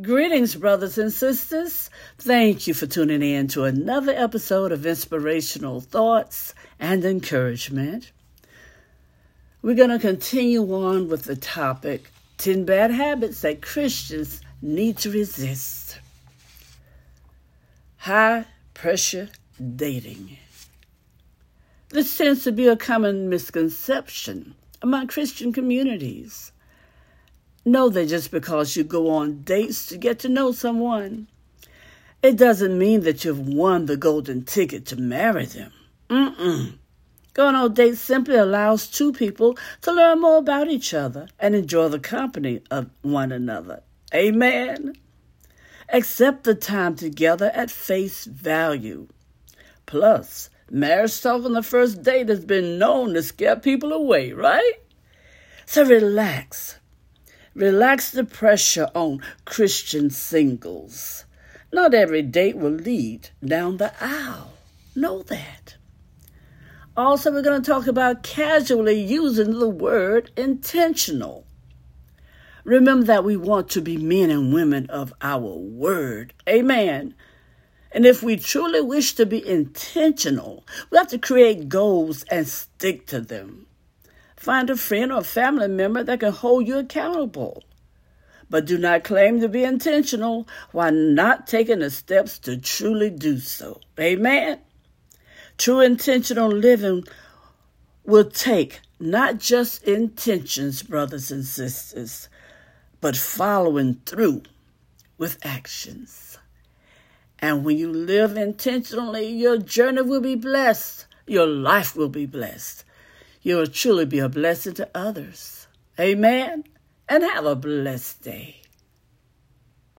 Greetings, brothers and sisters. Thank you for tuning in to another episode of Inspirational Thoughts and Encouragement. We're going to continue on with the topic 10 bad habits that Christians need to resist. High pressure dating. This tends to be a common misconception among Christian communities. Know that just because you go on dates to get to know someone, it doesn't mean that you've won the golden ticket to marry them. Mm-mm. Going on dates simply allows two people to learn more about each other and enjoy the company of one another. Amen. Accept the time together at face value. Plus, marriage talk on the first date has been known to scare people away, right? So relax Relax the pressure on Christian singles. Not every date will lead down the aisle. Know that. Also, we're going to talk about casually using the word intentional. Remember that we want to be men and women of our word. Amen. And if we truly wish to be intentional, we have to create goals and stick to them. Find a friend or family member that can hold you accountable. But do not claim to be intentional while not taking the steps to truly do so. Amen. True intentional living will take not just intentions, brothers and sisters, but following through with actions. And when you live intentionally, your journey will be blessed. Your life will be blessed you will truly be a blessing to others. Amen. And have a blessed day.